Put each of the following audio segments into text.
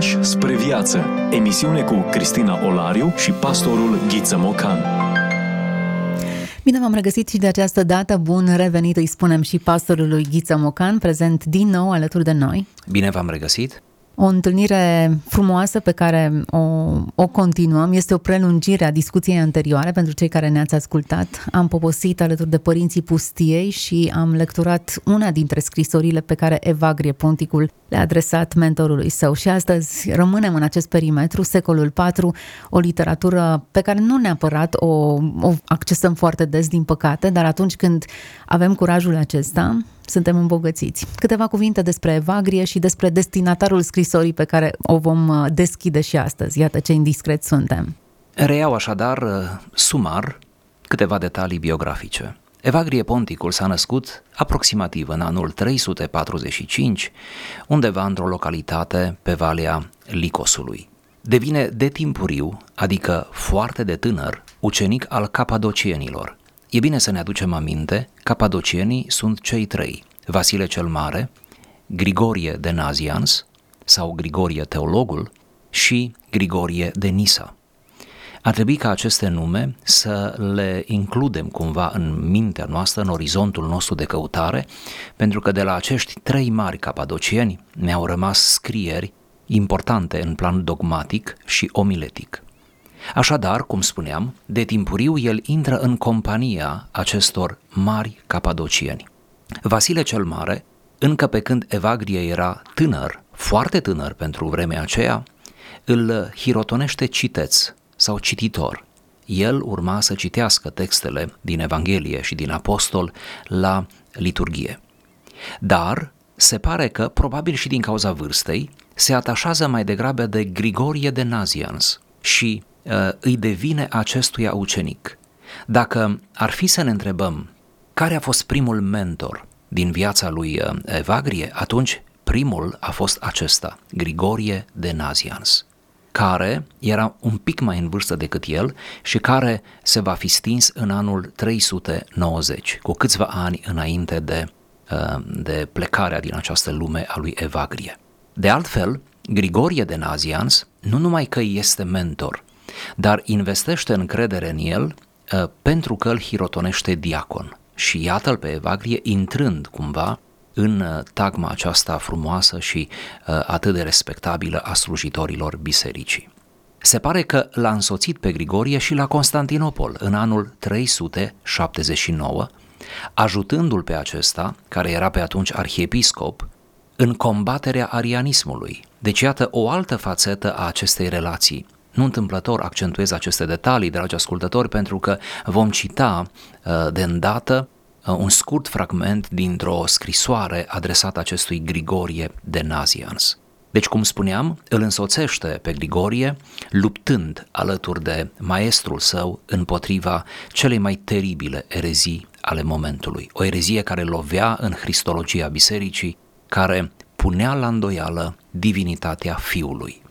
pași spre viață. Emisiune cu Cristina Olariu și pastorul Ghiță Mocan. Bine v-am regăsit și de această dată. Bun revenit, îi spunem și pastorului Ghiță Mocan, prezent din nou alături de noi. Bine v-am regăsit! O întâlnire frumoasă pe care o, o continuăm este o prelungire a discuției anterioare pentru cei care ne-ați ascultat. Am poposit alături de părinții pustiei și am lecturat una dintre scrisorile pe care Evagrie Ponticul le-a adresat mentorului său. Și astăzi rămânem în acest perimetru, secolul IV, o literatură pe care nu neapărat o, o accesăm foarte des, din păcate, dar atunci când avem curajul acesta, suntem îmbogățiți. Câteva cuvinte despre Evagrie și despre destinatarul scrisorii pe care o vom uh, deschide și astăzi. Iată ce indiscret suntem. Reiau așadar uh, sumar câteva detalii biografice. Evagrie Ponticul s-a născut aproximativ în anul 345, undeva într-o localitate pe Valea Licosului. Devine de timpuriu, adică foarte de tânăr, ucenic al capadocienilor, E bine să ne aducem aminte, capadocienii sunt cei trei, Vasile cel Mare, Grigorie de Nazians sau Grigorie Teologul și Grigorie de Nisa. Ar trebui ca aceste nume să le includem cumva în mintea noastră, în orizontul nostru de căutare, pentru că de la acești trei mari capadocieni ne-au rămas scrieri importante în plan dogmatic și omiletic. Așadar, cum spuneam, de timpuriu el intră în compania acestor mari capadocieni. Vasile cel Mare, încă pe când Evagrie era tânăr, foarte tânăr pentru vremea aceea, îl hirotonește citeț sau cititor. El urma să citească textele din Evanghelie și din Apostol la liturgie. Dar se pare că, probabil și din cauza vârstei, se atașează mai degrabă de Grigorie de Nazians și Uh, îi devine acestuia ucenic. Dacă ar fi să ne întrebăm care a fost primul mentor din viața lui uh, Evagrie, atunci primul a fost acesta, Grigorie de Nazians, care era un pic mai în vârstă decât el și care se va fi stins în anul 390, cu câțiva ani înainte de, uh, de plecarea din această lume a lui Evagrie. De altfel, Grigorie de Nazians nu numai că este mentor, dar investește încredere în el uh, pentru că îl hirotonește diacon. Și iată-l pe Evagrie intrând cumva în uh, tagma aceasta frumoasă și uh, atât de respectabilă a slujitorilor bisericii. Se pare că l-a însoțit pe Grigorie și la Constantinopol în anul 379, ajutându-l pe acesta, care era pe atunci arhiepiscop, în combaterea arianismului. Deci iată o altă fațetă a acestei relații nu întâmplător accentuez aceste detalii, dragi ascultători, pentru că vom cita uh, de îndată uh, un scurt fragment dintr-o scrisoare adresată acestui Grigorie de Nazians. Deci, cum spuneam, îl însoțește pe Grigorie luptând alături de maestrul său împotriva celei mai teribile erezii ale momentului. O erezie care lovea în Cristologia bisericii, care punea la îndoială divinitatea Fiului.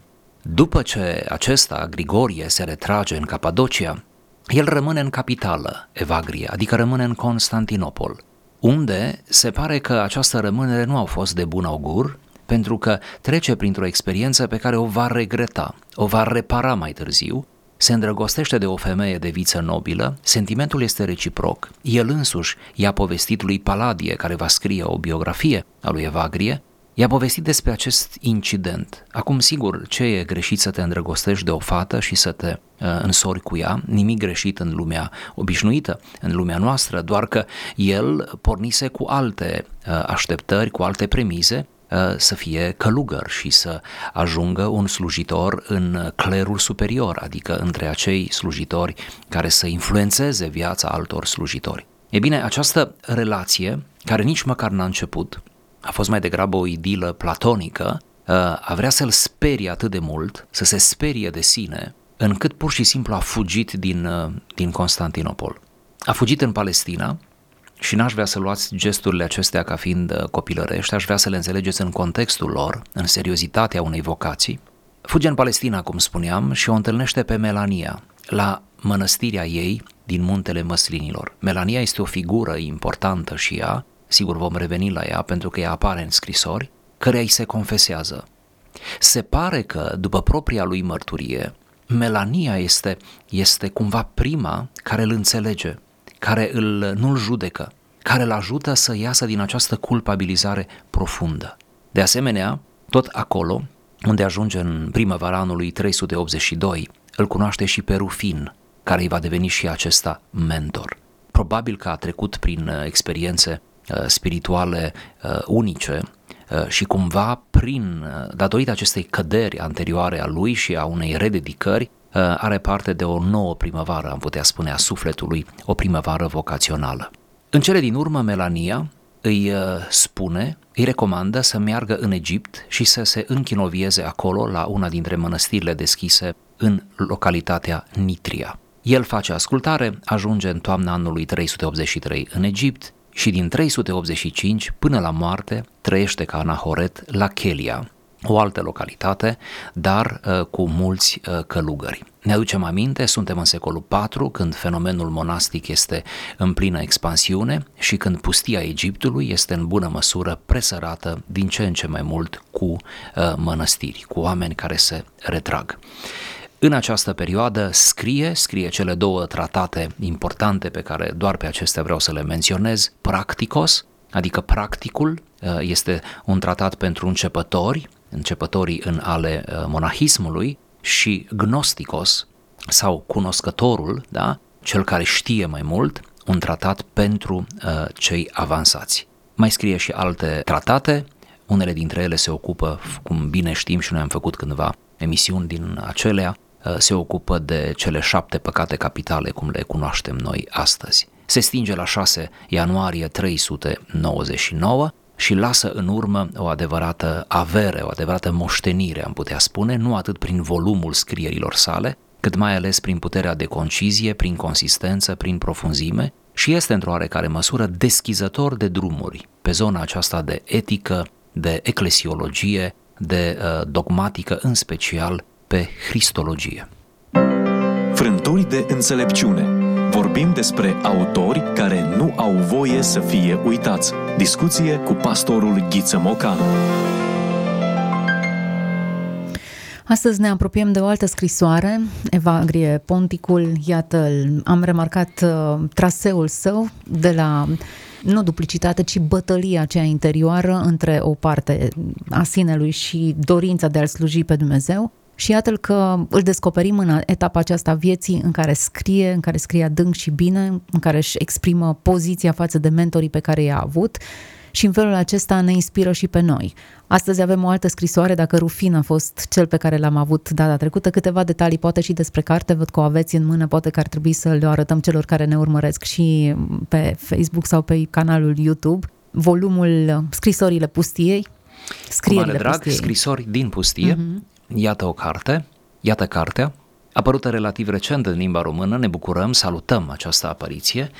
După ce acesta, Grigorie, se retrage în Capadocia, el rămâne în capitală, Evagrie, adică rămâne în Constantinopol, unde se pare că această rămânere nu a fost de bun augur, pentru că trece printr-o experiență pe care o va regreta, o va repara mai târziu, se îndrăgostește de o femeie de viță nobilă, sentimentul este reciproc. El însuși i-a povestit lui Paladie, care va scrie o biografie a lui Evagrie, I-a povestit despre acest incident. Acum, sigur, ce e greșit să te îndrăgostești de o fată și să te uh, însori cu ea? Nimic greșit în lumea obișnuită, în lumea noastră, doar că el pornise cu alte uh, așteptări, cu alte premize, uh, să fie călugăr și să ajungă un slujitor în clerul superior, adică între acei slujitori care să influențeze viața altor slujitori. E bine, această relație, care nici măcar n-a început, a fost mai degrabă o idilă platonică, uh, a vrea să-l sperie atât de mult, să se sperie de sine, încât pur și simplu a fugit din, uh, din Constantinopol. A fugit în Palestina și n-aș vrea să luați gesturile acestea ca fiind uh, copilărești, aș vrea să le înțelegeți în contextul lor, în seriozitatea unei vocații. Fuge în Palestina, cum spuneam, și o întâlnește pe Melania, la mănăstirea ei din muntele Măslinilor. Melania este o figură importantă și ea, sigur vom reveni la ea pentru că ea apare în scrisori, căreia îi se confesează. Se pare că, după propria lui mărturie, Melania este, este cumva prima care îl înțelege, care îl, nu-l judecă, care îl ajută să iasă din această culpabilizare profundă. De asemenea, tot acolo, unde ajunge în primăvara anului 382, îl cunoaște și pe Rufin, care îi va deveni și acesta mentor. Probabil că a trecut prin uh, experiențe uh, spirituale uh, unice și cumva prin, datorită acestei căderi anterioare a lui și a unei rededicări, are parte de o nouă primăvară, am putea spune, a sufletului, o primăvară vocațională. În cele din urmă, Melania îi spune, îi recomandă să meargă în Egipt și să se închinovieze acolo la una dintre mănăstirile deschise în localitatea Nitria. El face ascultare, ajunge în toamna anului 383 în Egipt și din 385 până la moarte trăiește ca anahoret la Chelia, o altă localitate, dar uh, cu mulți uh, călugări. Ne aducem aminte, suntem în secolul IV, când fenomenul monastic este în plină expansiune și când pustia Egiptului este în bună măsură presărată din ce în ce mai mult cu uh, mănăstiri, cu oameni care se retrag. În această perioadă scrie, scrie cele două tratate importante pe care doar pe acestea vreau să le menționez, Practicos, adică practicul, uh, este un tratat pentru începători, începătorii în ale uh, monahismului și Gnosticos sau cunoscătorul, da? cel care știe mai mult, un tratat pentru uh, cei avansați. Mai scrie și alte tratate, unele dintre ele se ocupă, cum bine știm și noi am făcut cândva emisiuni din acelea, Uh, se ocupă de cele șapte păcate capitale, cum le cunoaștem noi astăzi. Se stinge la 6 ianuarie 399 și lasă în urmă o adevărată avere, o adevărată moștenire, am putea spune, nu atât prin volumul scrierilor sale, cât mai ales prin puterea de concizie, prin consistență, prin profunzime și este într-o oarecare măsură deschizător de drumuri pe zona aceasta de etică, de eclesiologie, de uh, dogmatică în special pe Cristologie. Frânturi de înțelepciune. Vorbim despre autori care nu au voie să fie uitați. Discuție cu pastorul Ghiță Mocan. Astăzi ne apropiem de o altă scrisoare, Evagrie Ponticul, iată, am remarcat uh, traseul său de la nu duplicitate, ci bătălia aceea interioară între o parte a sinelui și dorința de a-L sluji pe Dumnezeu și iată că îl descoperim în etapa aceasta vieții în care scrie, în care scrie adânc și bine, în care își exprimă poziția față de mentorii pe care i-a avut și în felul acesta ne inspiră și pe noi. Astăzi avem o altă scrisoare, dacă Rufin a fost cel pe care l-am avut data trecută, câteva detalii poate și despre carte, văd că o aveți în mână, poate că ar trebui să le arătăm celor care ne urmăresc și pe Facebook sau pe canalul YouTube. Volumul Scrisorile pustiei, Scrierile drag, pustiei. scrisori din pustie, uh-huh. Iată o carte, iată cartea, apărută relativ recent în limba română, ne bucurăm, salutăm această apariție.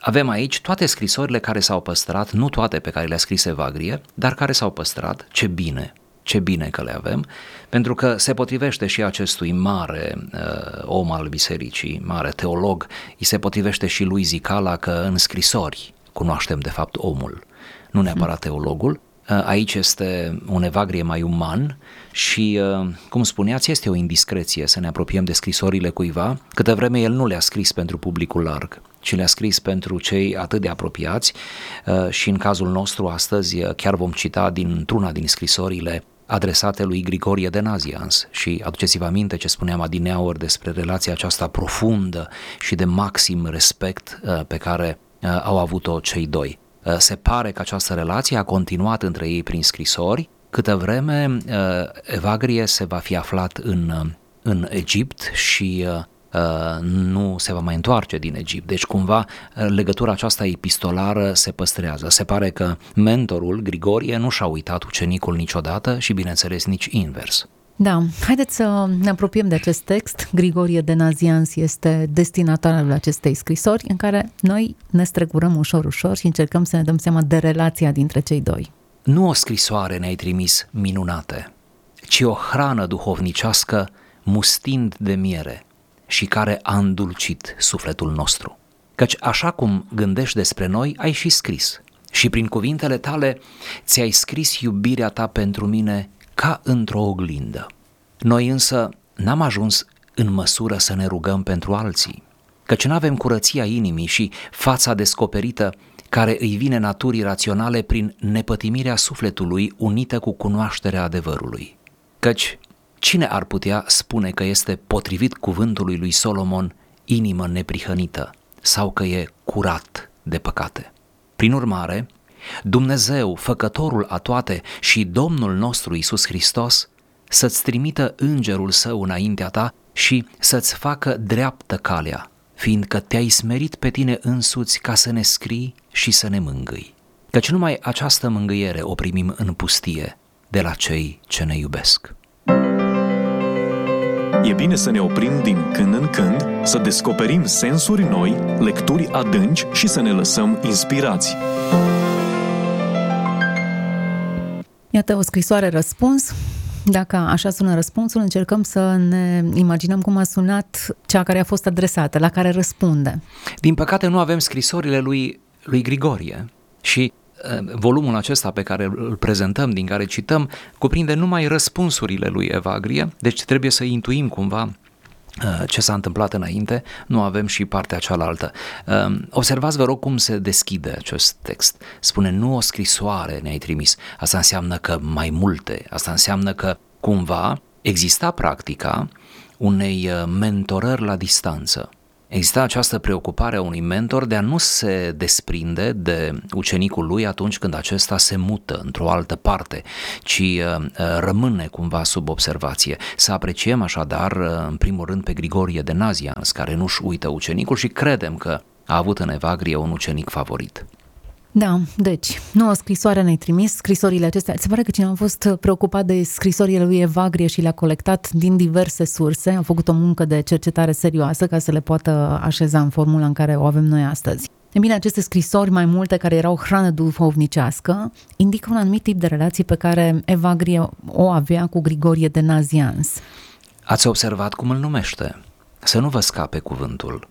Avem aici toate scrisorile care s-au păstrat, nu toate pe care le-a scris Evagrie, dar care s-au păstrat, ce bine, ce bine că le avem, pentru că se potrivește și acestui mare uh, om al bisericii, mare teolog, îi se potrivește și lui Zicala că în scrisori cunoaștem de fapt omul, nu neapărat teologul, Uh, aici este un evagrie mai uman și, uh, cum spuneați, este o indiscreție să ne apropiem de scrisorile cuiva, câtă vreme el nu le-a scris pentru publicul larg, ci le-a scris pentru cei atât de apropiați uh, și în cazul nostru astăzi chiar vom cita dintr-una din scrisorile adresate lui Grigorie de Nazians și aduceți-vă aminte ce spuneam adineaori despre relația aceasta profundă și de maxim respect pe care au avut-o cei doi. Uh, se pare că această relație a continuat între ei prin scrisori, câtă vreme uh, Evagrie se va fi aflat în, uh, în Egipt și nu se va mai întoarce din Egipt. Deci cumva legătura aceasta epistolară se păstrează. Se pare că mentorul Grigorie nu și-a uitat ucenicul niciodată și bineînțeles nici invers. Da, haideți să ne apropiem de acest text. Grigorie de Nazians este destinatarul acestei scrisori în care noi ne strecurăm ușor, ușor și încercăm să ne dăm seama de relația dintre cei doi. Nu o scrisoare ne-ai trimis minunate, ci o hrană duhovnicească mustind de miere și care a îndulcit sufletul nostru. Căci așa cum gândești despre noi, ai și scris. Și prin cuvintele tale ți-ai scris iubirea ta pentru mine ca într-o oglindă. Noi însă n-am ajuns în măsură să ne rugăm pentru alții, căci nu avem curăția inimii și fața descoperită care îi vine naturii raționale prin nepătimirea sufletului unită cu cunoașterea adevărului. Căci cine ar putea spune că este potrivit cuvântului lui Solomon inimă neprihănită sau că e curat de păcate? Prin urmare, Dumnezeu, făcătorul a toate și Domnul nostru Isus Hristos, să-ți trimită îngerul său înaintea ta și să-ți facă dreaptă calea, fiindcă te-ai smerit pe tine însuți ca să ne scrii și să ne mângâi. Căci numai această mângâiere o primim în pustie de la cei ce ne iubesc. E bine să ne oprim din când în când, să descoperim sensuri noi, lecturi adânci și să ne lăsăm inspirați. Iată o scrisoare răspuns. Dacă așa sună răspunsul, încercăm să ne imaginăm cum a sunat cea care a fost adresată, la care răspunde. Din păcate nu avem scrisorile lui, lui Grigorie și uh, volumul acesta pe care îl prezentăm, din care cităm, cuprinde numai răspunsurile lui Evagrie, deci trebuie să intuim cumva Uh, ce s-a întâmplat înainte, nu avem și partea cealaltă. Um, observați, vă rog, cum se deschide acest text. Spune, nu o scrisoare ne-ai trimis. Asta înseamnă că mai multe. Asta înseamnă că cumva exista practica unei uh, mentorări la distanță. Exista această preocupare a unui mentor de a nu se desprinde de ucenicul lui atunci când acesta se mută într-o altă parte, ci uh, uh, rămâne cumva sub observație. Să apreciem așadar, uh, în primul rând, pe Grigorie de Nazians, care nu-și uită ucenicul și credem că a avut în Evagrie un ucenic favorit. Da, deci, nu o scrisoare ne-ai trimis, scrisorile acestea. Se pare că cineva a fost preocupat de scrisorile lui Evagrie și le-a colectat din diverse surse, a făcut o muncă de cercetare serioasă ca să le poată așeza în formula în care o avem noi astăzi. E bine, aceste scrisori, mai multe care erau hrană duhovnicească, indică un anumit tip de relație pe care Evagrie o avea cu Grigorie de Nazians. Ați observat cum îl numește? Să nu vă scape cuvântul.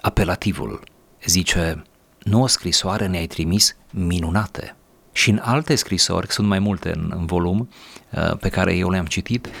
Apelativul. Zice, nu o scrisoare ne-ai trimis minunate. Și în alte scrisori, sunt mai multe în, în volum, uh, pe care eu le-am citit, uh,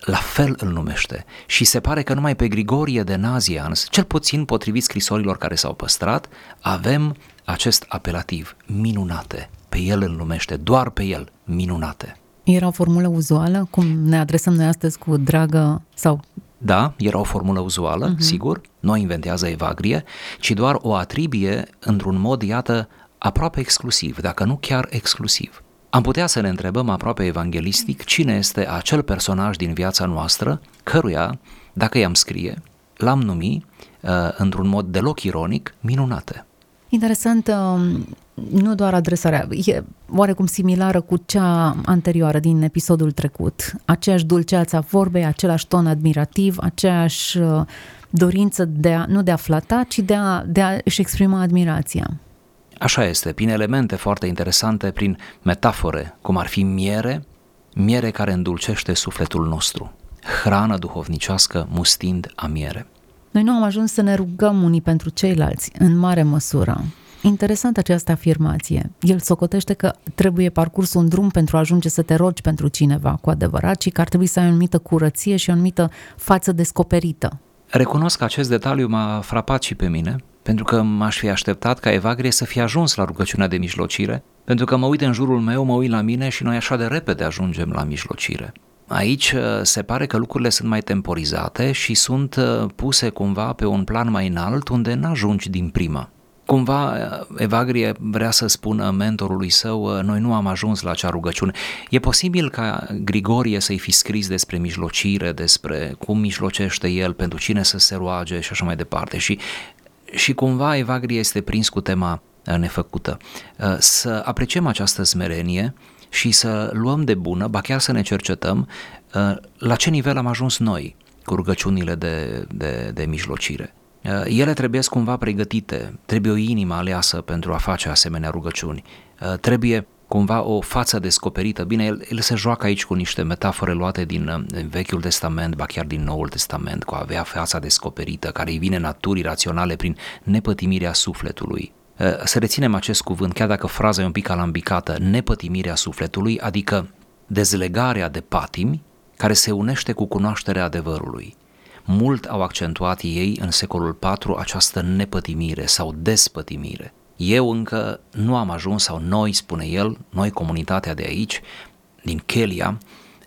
la fel îl numește. Și se pare că numai pe Grigorie de Nazians, cel puțin potrivit scrisorilor care s-au păstrat, avem acest apelativ, minunate. Pe el îl numește, doar pe el, minunate. Era o formulă uzuală, cum ne adresăm noi astăzi cu dragă sau da, era o formulă uzuală, uh-huh. sigur, nu inventează Evagrie, ci doar o atribie într-un mod, iată, aproape exclusiv, dacă nu chiar exclusiv. Am putea să ne întrebăm aproape evanghelistic cine este acel personaj din viața noastră căruia, dacă i-am scrie, l-am numi, uh, într-un mod deloc ironic, minunate. Interesant, um, nu doar adresarea, e oarecum similară cu cea anterioară din episodul trecut. Aceeași dulceață a vorbei, același ton admirativ, aceeași uh, dorință de a, nu de a flata, ci de a, de a își exprima admirația. Așa este, prin elemente foarte interesante, prin metafore, cum ar fi miere, miere care îndulcește sufletul nostru, hrană duhovnicească mustind a miere. Noi nu am ajuns să ne rugăm unii pentru ceilalți, în mare măsură. Interesant această afirmație. El socotește că trebuie parcurs un drum pentru a ajunge să te rogi pentru cineva cu adevărat, ci că ar trebui să ai o anumită curăție și o anumită față descoperită. Recunosc că acest detaliu m-a frapat și pe mine, pentru că m-aș fi așteptat ca Evagrie să fie ajuns la rugăciunea de mijlocire, pentru că mă uit în jurul meu, mă uit la mine și noi așa de repede ajungem la mijlocire. Aici uh, se pare că lucrurile sunt mai temporizate și sunt uh, puse cumva pe un plan mai înalt unde n-ajungi din prima. Cumva uh, Evagrie vrea să spună mentorului său, noi nu am ajuns la acea rugăciune. E posibil ca Grigorie să-i fi scris despre mijlocire, despre cum mijlocește el, pentru cine să se roage și așa mai departe. Și, și cumva Evagrie este prins cu tema nefăcută. Să apreciem această smerenie și să luăm de bună, ba chiar să ne cercetăm uh, la ce nivel am ajuns noi cu rugăciunile de, de, de mijlocire. Uh, ele trebuie cumva pregătite, trebuie o inimă aleasă pentru a face asemenea rugăciuni, uh, trebuie cumva o față descoperită. Bine, el, el se joacă aici cu niște metafore luate din, din Vechiul Testament, ba chiar din Noul Testament, cu a avea fața descoperită, care îi vine naturii raționale prin nepătimirea sufletului. Să reținem acest cuvânt, chiar dacă fraza e un pic alambicată, nepătimirea sufletului, adică dezlegarea de patimi care se unește cu cunoașterea adevărului. Mult au accentuat ei în secolul IV această nepătimire sau despătimire. Eu încă nu am ajuns, sau noi, spune el, noi comunitatea de aici, din Chelia,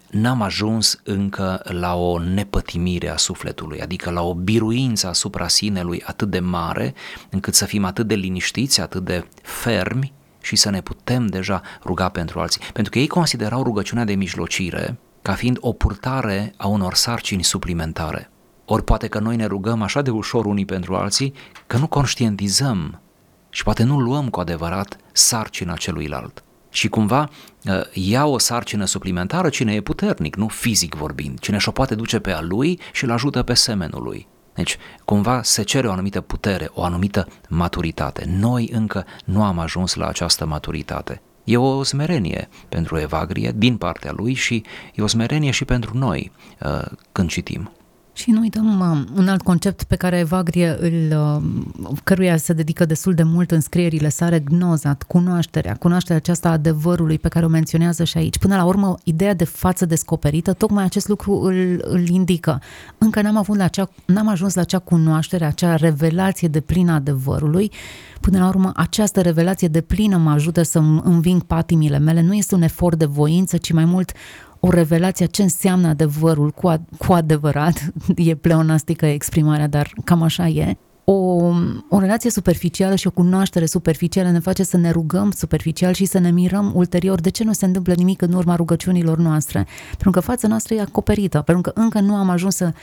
n-am ajuns încă la o nepătimire a sufletului, adică la o biruință asupra sinelui atât de mare, încât să fim atât de liniștiți, atât de fermi și să ne putem deja ruga pentru alții. Pentru că ei considerau rugăciunea de mijlocire ca fiind o purtare a unor sarcini suplimentare. Ori poate că noi ne rugăm așa de ușor unii pentru alții că nu conștientizăm și poate nu luăm cu adevărat sarcina celuilalt. Și cumva uh, ia o sarcină suplimentară cine e puternic, nu fizic vorbind, cine și-o poate duce pe a lui și îl ajută pe semenul lui. Deci, cumva se cere o anumită putere, o anumită maturitate. Noi încă nu am ajuns la această maturitate. E o smerenie pentru Evagrie din partea lui și e o smerenie și pentru noi uh, când citim. Și nu uităm uh, un alt concept pe care Evagrie îl, uh, căruia se dedică destul de mult în scrierile sale, gnoza, cunoașterea, cunoașterea aceasta adevărului pe care o menționează și aici. Până la urmă, ideea de față descoperită, tocmai acest lucru îl, îl indică. Încă n-am, avut la acea, n-am ajuns la acea cunoaștere, acea revelație de plină adevărului. Până la urmă, această revelație de plină mă ajută să înving patimile mele. Nu este un efort de voință, ci mai mult o revelație ce înseamnă adevărul cu, ad- cu adevărat, e pleonastică exprimarea, dar cam așa e, o, o relație superficială și o cunoaștere superficială ne face să ne rugăm superficial și să ne mirăm ulterior de ce nu se întâmplă nimic în urma rugăciunilor noastre. Pentru că fața noastră e acoperită, pentru că încă nu am ajuns să,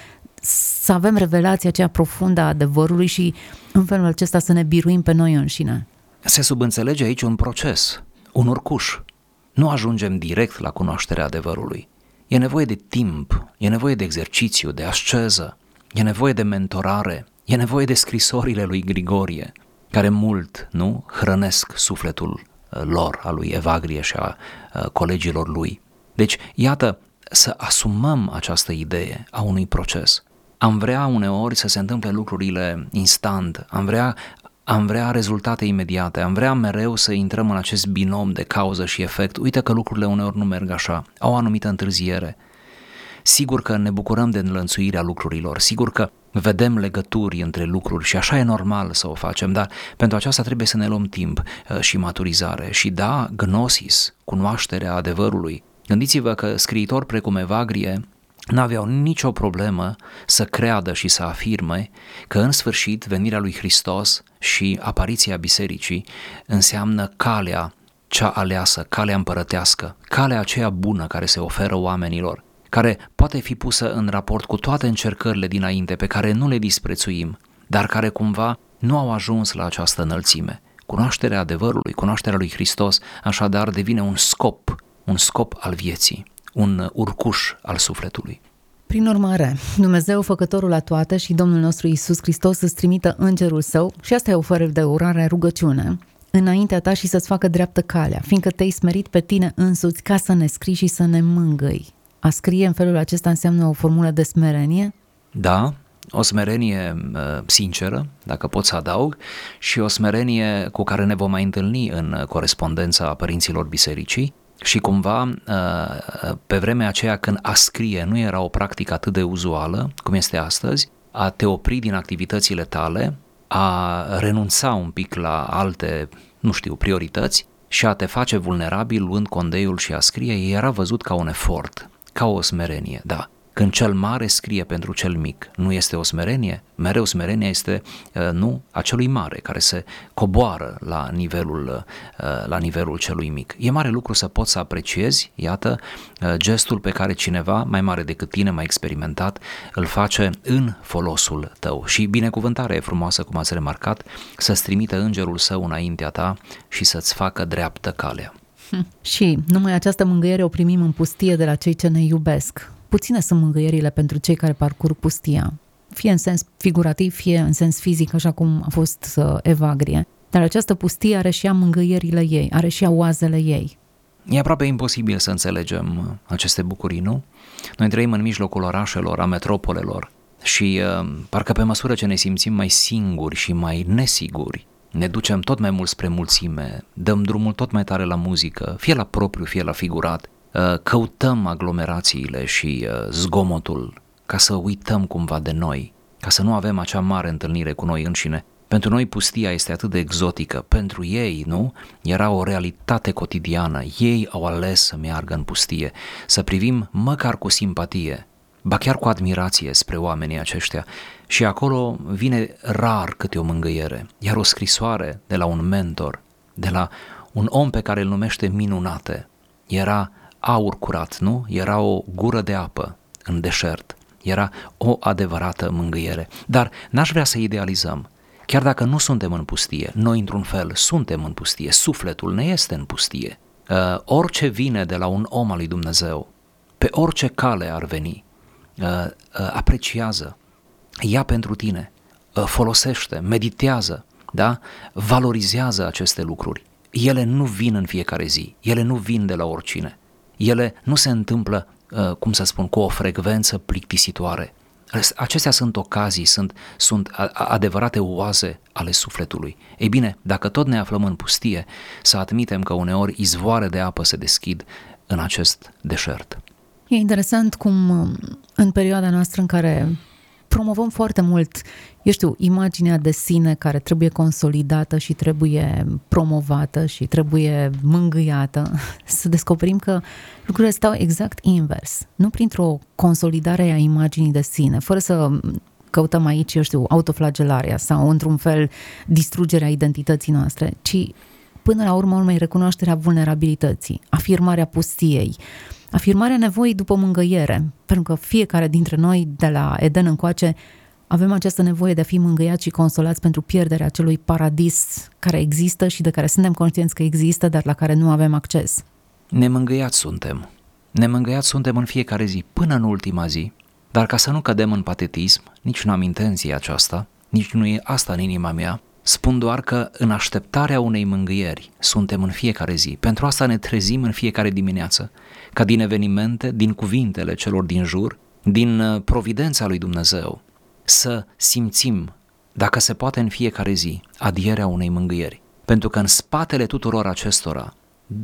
să avem revelația aceea profundă a adevărului și în felul acesta să ne biruim pe noi înșine. Se subînțelege aici un proces, un urcuș. Nu ajungem direct la cunoașterea adevărului. E nevoie de timp, e nevoie de exercițiu, de asceză, e nevoie de mentorare, e nevoie de scrisorile lui Grigorie, care mult, nu, hrănesc sufletul uh, lor, a lui Evagrie și a uh, colegilor lui. Deci, iată, să asumăm această idee a unui proces. Am vrea uneori să se întâmple lucrurile instant, am vrea am vrea rezultate imediate, am vrea mereu să intrăm în acest binom de cauză și efect. Uite că lucrurile uneori nu merg așa, au o anumită întârziere. Sigur că ne bucurăm de înlănțuirea lucrurilor, sigur că vedem legături între lucruri și așa e normal să o facem, dar pentru aceasta trebuie să ne luăm timp uh, și maturizare. Și da, gnosis, cunoașterea adevărului. Gândiți-vă că scriitori precum Evagrie n-aveau nicio problemă să creadă și să afirme că în sfârșit venirea lui Hristos și apariția bisericii înseamnă calea cea aleasă, calea împărătească, calea aceea bună care se oferă oamenilor, care poate fi pusă în raport cu toate încercările dinainte pe care nu le disprețuim, dar care cumva nu au ajuns la această înălțime. Cunoașterea adevărului, cunoașterea lui Hristos, așadar devine un scop, un scop al vieții un urcuș al sufletului. Prin urmare, Dumnezeu, făcătorul la toate și Domnul nostru Isus Hristos îți trimită îngerul său și asta e oferă de urare, rugăciune, înaintea ta și să-ți facă dreaptă calea, fiindcă te-ai smerit pe tine însuți ca să ne scrii și să ne mângâi. A scrie în felul acesta înseamnă o formulă de smerenie? Da, o smerenie uh, sinceră, dacă pot să adaug, și o smerenie cu care ne vom mai întâlni în corespondența părinților bisericii, și cumva, uh, pe vremea aceea când a scrie nu era o practică atât de uzuală cum este astăzi, a te opri din activitățile tale, a renunța un pic la alte, nu știu, priorități și a te face vulnerabil luând condeiul și a scrie, era văzut ca un efort, ca o smerenie, da. Când cel mare scrie pentru cel mic, nu este o smerenie? Mereu smerenia este, uh, nu, a celui mare, care se coboară la nivelul, uh, la nivelul celui mic. E mare lucru să poți să apreciezi, iată, uh, gestul pe care cineva, mai mare decât tine, mai experimentat, îl face în folosul tău. Și binecuvântarea e frumoasă, cum ați remarcat, să-ți trimite îngerul său înaintea ta și să-ți facă dreaptă calea. Hm. Și numai această mângâiere o primim în pustie de la cei ce ne iubesc puține sunt mângâierile pentru cei care parcurg pustia, fie în sens figurativ, fie în sens fizic, așa cum a fost uh, Evagrie. Dar această pustie are și ea mângâierile ei, are și ea oazele ei. E aproape imposibil să înțelegem uh, aceste bucurii, nu? Noi trăim în mijlocul orașelor, a metropolelor și uh, parcă pe măsură ce ne simțim mai singuri și mai nesiguri, ne ducem tot mai mult spre mulțime, dăm drumul tot mai tare la muzică, fie la propriu, fie la figurat, uh, căutăm aglomerațiile și uh, zgomotul ca să uităm cumva de noi, ca să nu avem acea mare întâlnire cu noi înșine. Pentru noi pustia este atât de exotică, pentru ei, nu? Era o realitate cotidiană. Ei au ales să meargă în pustie, să privim măcar cu simpatie, ba chiar cu admirație spre oamenii aceștia. Și acolo vine rar câte o mângâiere, iar o scrisoare de la un mentor, de la un om pe care îl numește minunate, era aur curat, nu? Era o gură de apă în deșert. Era o adevărată mângâiere. Dar n-aș vrea să idealizăm. Chiar dacă nu suntem în pustie, noi într-un fel suntem în pustie, sufletul ne este în pustie. Uh, orice vine de la un om al lui Dumnezeu, pe orice cale ar veni, uh, uh, apreciază, ia pentru tine, uh, folosește, meditează, da? valorizează aceste lucruri. Ele nu vin în fiecare zi, ele nu vin de la oricine. Ele nu se întâmplă, uh, cum să spun, cu o frecvență plictisitoare. Acestea sunt ocazii, sunt, sunt adevărate oaze ale sufletului. Ei bine, dacă tot ne aflăm în pustie, să admitem că uneori izvoare de apă se deschid în acest deșert. E interesant cum în perioada noastră în care promovăm foarte mult, eu știu, imaginea de sine care trebuie consolidată și trebuie promovată și trebuie mângâiată, să descoperim că lucrurile stau exact invers. Nu printr-o consolidare a imaginii de sine, fără să căutăm aici, eu știu, autoflagelarea sau, într-un fel, distrugerea identității noastre, ci până la urmă urmei recunoașterea vulnerabilității, afirmarea pustiei, afirmarea nevoii după mângăiere, pentru că fiecare dintre noi, de la Eden încoace, avem această nevoie de a fi mângâiați și consolați pentru pierderea acelui paradis care există și de care suntem conștienți că există, dar la care nu avem acces. Nemângâiați suntem. Nemângâiați suntem în fiecare zi, până în ultima zi, dar ca să nu cădem în patetism, nici nu am intenția aceasta, nici nu e asta în inima mea, Spun doar că în așteptarea unei mângâieri suntem în fiecare zi. Pentru asta ne trezim în fiecare dimineață, ca din evenimente, din cuvintele celor din jur, din uh, providența lui Dumnezeu, să simțim, dacă se poate în fiecare zi, adierea unei mângâieri. Pentru că în spatele tuturor acestora,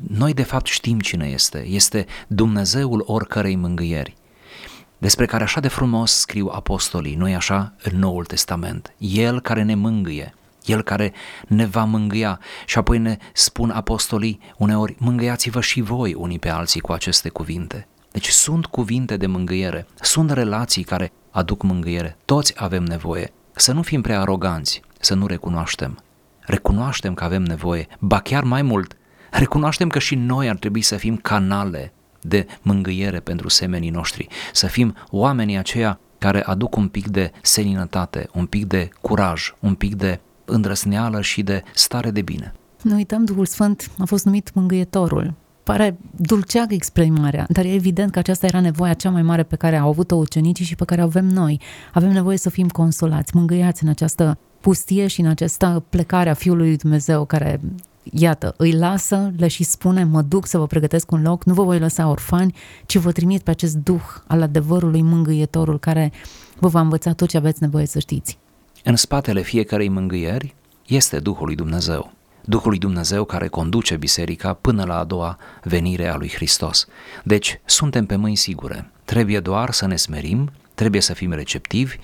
noi de fapt știm cine este. Este Dumnezeul oricărei mângâieri despre care așa de frumos scriu apostolii, nu așa, în Noul Testament. El care ne mângâie, el care ne va mângâia și apoi ne spun apostolii uneori, mângâiați-vă și voi unii pe alții cu aceste cuvinte. Deci sunt cuvinte de mângâiere, sunt relații care aduc mângâiere, toți avem nevoie. Să nu fim prea aroganți, să nu recunoaștem. Recunoaștem că avem nevoie, ba chiar mai mult, recunoaștem că și noi ar trebui să fim canale de mângâiere pentru semenii noștri, să fim oamenii aceia care aduc un pic de seninătate, un pic de curaj, un pic de îndrăsneală și de stare de bine. Nu uităm, Duhul Sfânt a fost numit mângâietorul. Pare dulceagă exprimarea, dar e evident că aceasta era nevoia cea mai mare pe care au avut-o ucenicii și pe care o avem noi. Avem nevoie să fim consolați, mângâiați în această pustie și în această plecare a Fiului lui Dumnezeu care iată, îi lasă, le și spune, mă duc să vă pregătesc un loc, nu vă voi lăsa orfani, ci vă trimit pe acest duh al adevărului mângâietorul care vă va învăța tot ce aveți nevoie să știți. În spatele fiecărei mângâieri este Duhul lui Dumnezeu. Duhul lui Dumnezeu care conduce biserica până la a doua venire a lui Hristos. Deci, suntem pe mâini sigure. Trebuie doar să ne smerim, trebuie să fim receptivi,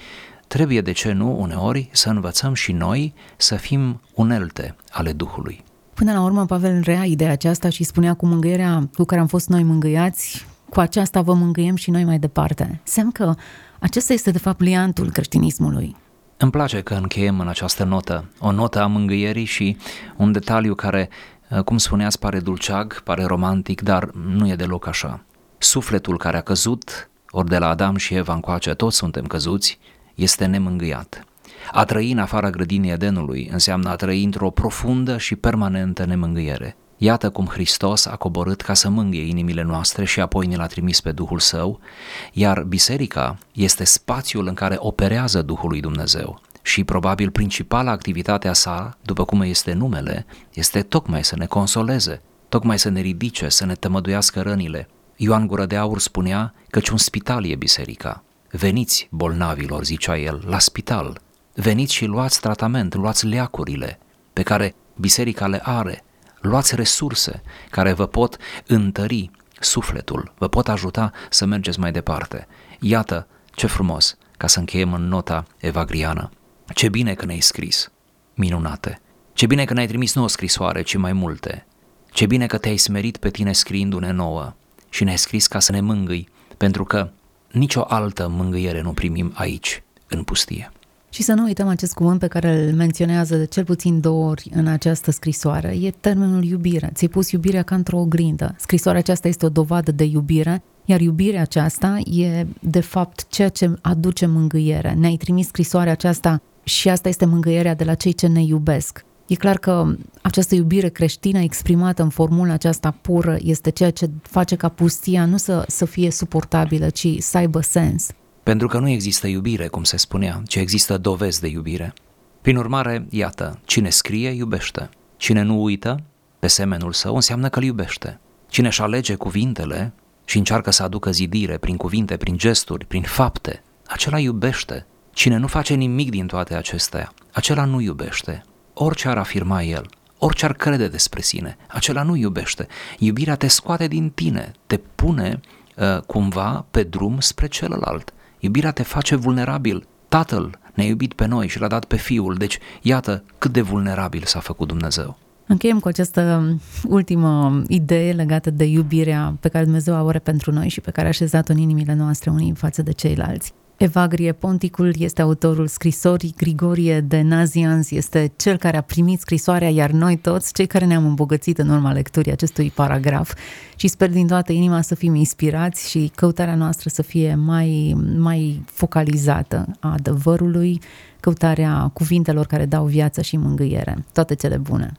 trebuie, de ce nu, uneori să învățăm și noi să fim unelte ale Duhului. Până la urmă, Pavel rea ideea aceasta și spunea cu mângâierea cu care am fost noi mângâiați, cu aceasta vă mângâiem și noi mai departe. Semn că acesta este de fapt liantul creștinismului. Îmi place că încheiem în această notă, o notă a mângâierii și un detaliu care, uh, cum spuneați, pare dulceag, pare romantic, dar nu e deloc așa. Sufletul care a căzut, ori de la Adam și Eva încoace, toți suntem căzuți, este nemângâiat. A trăi în afara grădinii Edenului înseamnă a trăi într-o profundă și permanentă nemângâiere. Iată cum Hristos a coborât ca să mângâie inimile noastre și apoi ne l-a trimis pe Duhul Său, iar biserica este spațiul în care operează Duhul lui Dumnezeu și probabil principala activitate a sa, după cum este numele, este tocmai să ne consoleze, tocmai să ne ridice, să ne tămăduiască rănile. Ioan Gură de Aur spunea căci un spital e biserica. Veniți, bolnavilor, zicea el, la spital. Veniți și luați tratament, luați leacurile pe care biserica le are, luați resurse care vă pot întări, sufletul, vă pot ajuta să mergeți mai departe. Iată ce frumos, ca să încheiem în nota evagriană. Ce bine că ne-ai scris, minunate. Ce bine că ne-ai trimis nu o scrisoare, ci mai multe. Ce bine că te-ai smerit pe tine scriindu-ne nouă și ne-ai scris ca să ne mângâi, pentru că nicio altă mângâiere nu primim aici, în pustie. Și să nu uităm acest cuvânt pe care îl menționează de cel puțin două ori în această scrisoare, e termenul iubire. Ți-ai pus iubirea ca într-o oglindă. Scrisoarea aceasta este o dovadă de iubire, iar iubirea aceasta e, de fapt, ceea ce aduce mângâiere. Ne-ai trimis scrisoarea aceasta și asta este mângâierea de la cei ce ne iubesc. E clar că această iubire creștină exprimată în formula aceasta pură este ceea ce face ca pustia nu să, să fie suportabilă, ci să aibă sens. Pentru că nu există iubire, cum se spunea, ci există dovezi de iubire. Prin urmare, iată, cine scrie, iubește. Cine nu uită pe semenul său, înseamnă că îl iubește. Cine își alege cuvintele și încearcă să aducă zidire prin cuvinte, prin gesturi, prin fapte, acela iubește. Cine nu face nimic din toate acestea, acela nu iubește. Orice ar afirma el, orice ar crede despre sine, acela nu iubește. Iubirea te scoate din tine, te pune uh, cumva pe drum spre celălalt. Iubirea te face vulnerabil. Tatăl ne-a iubit pe noi și l-a dat pe Fiul, deci iată cât de vulnerabil s-a făcut Dumnezeu. Încheiem cu această ultimă idee legată de iubirea pe care Dumnezeu o are pentru noi și pe care a așezat-o în inimile noastre unii față de ceilalți. Evagrie Ponticul este autorul scrisorii, Grigorie de Nazianz este cel care a primit scrisoarea, iar noi toți, cei care ne-am îmbogățit în urma lecturii acestui paragraf și sper din toată inima să fim inspirați și căutarea noastră să fie mai, mai focalizată a adevărului, căutarea cuvintelor care dau viață și mângâiere. Toate cele bune!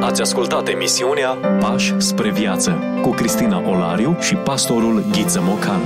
Ați ascultat emisiunea Pași spre viață cu Cristina Olariu și pastorul Ghiță Mocan.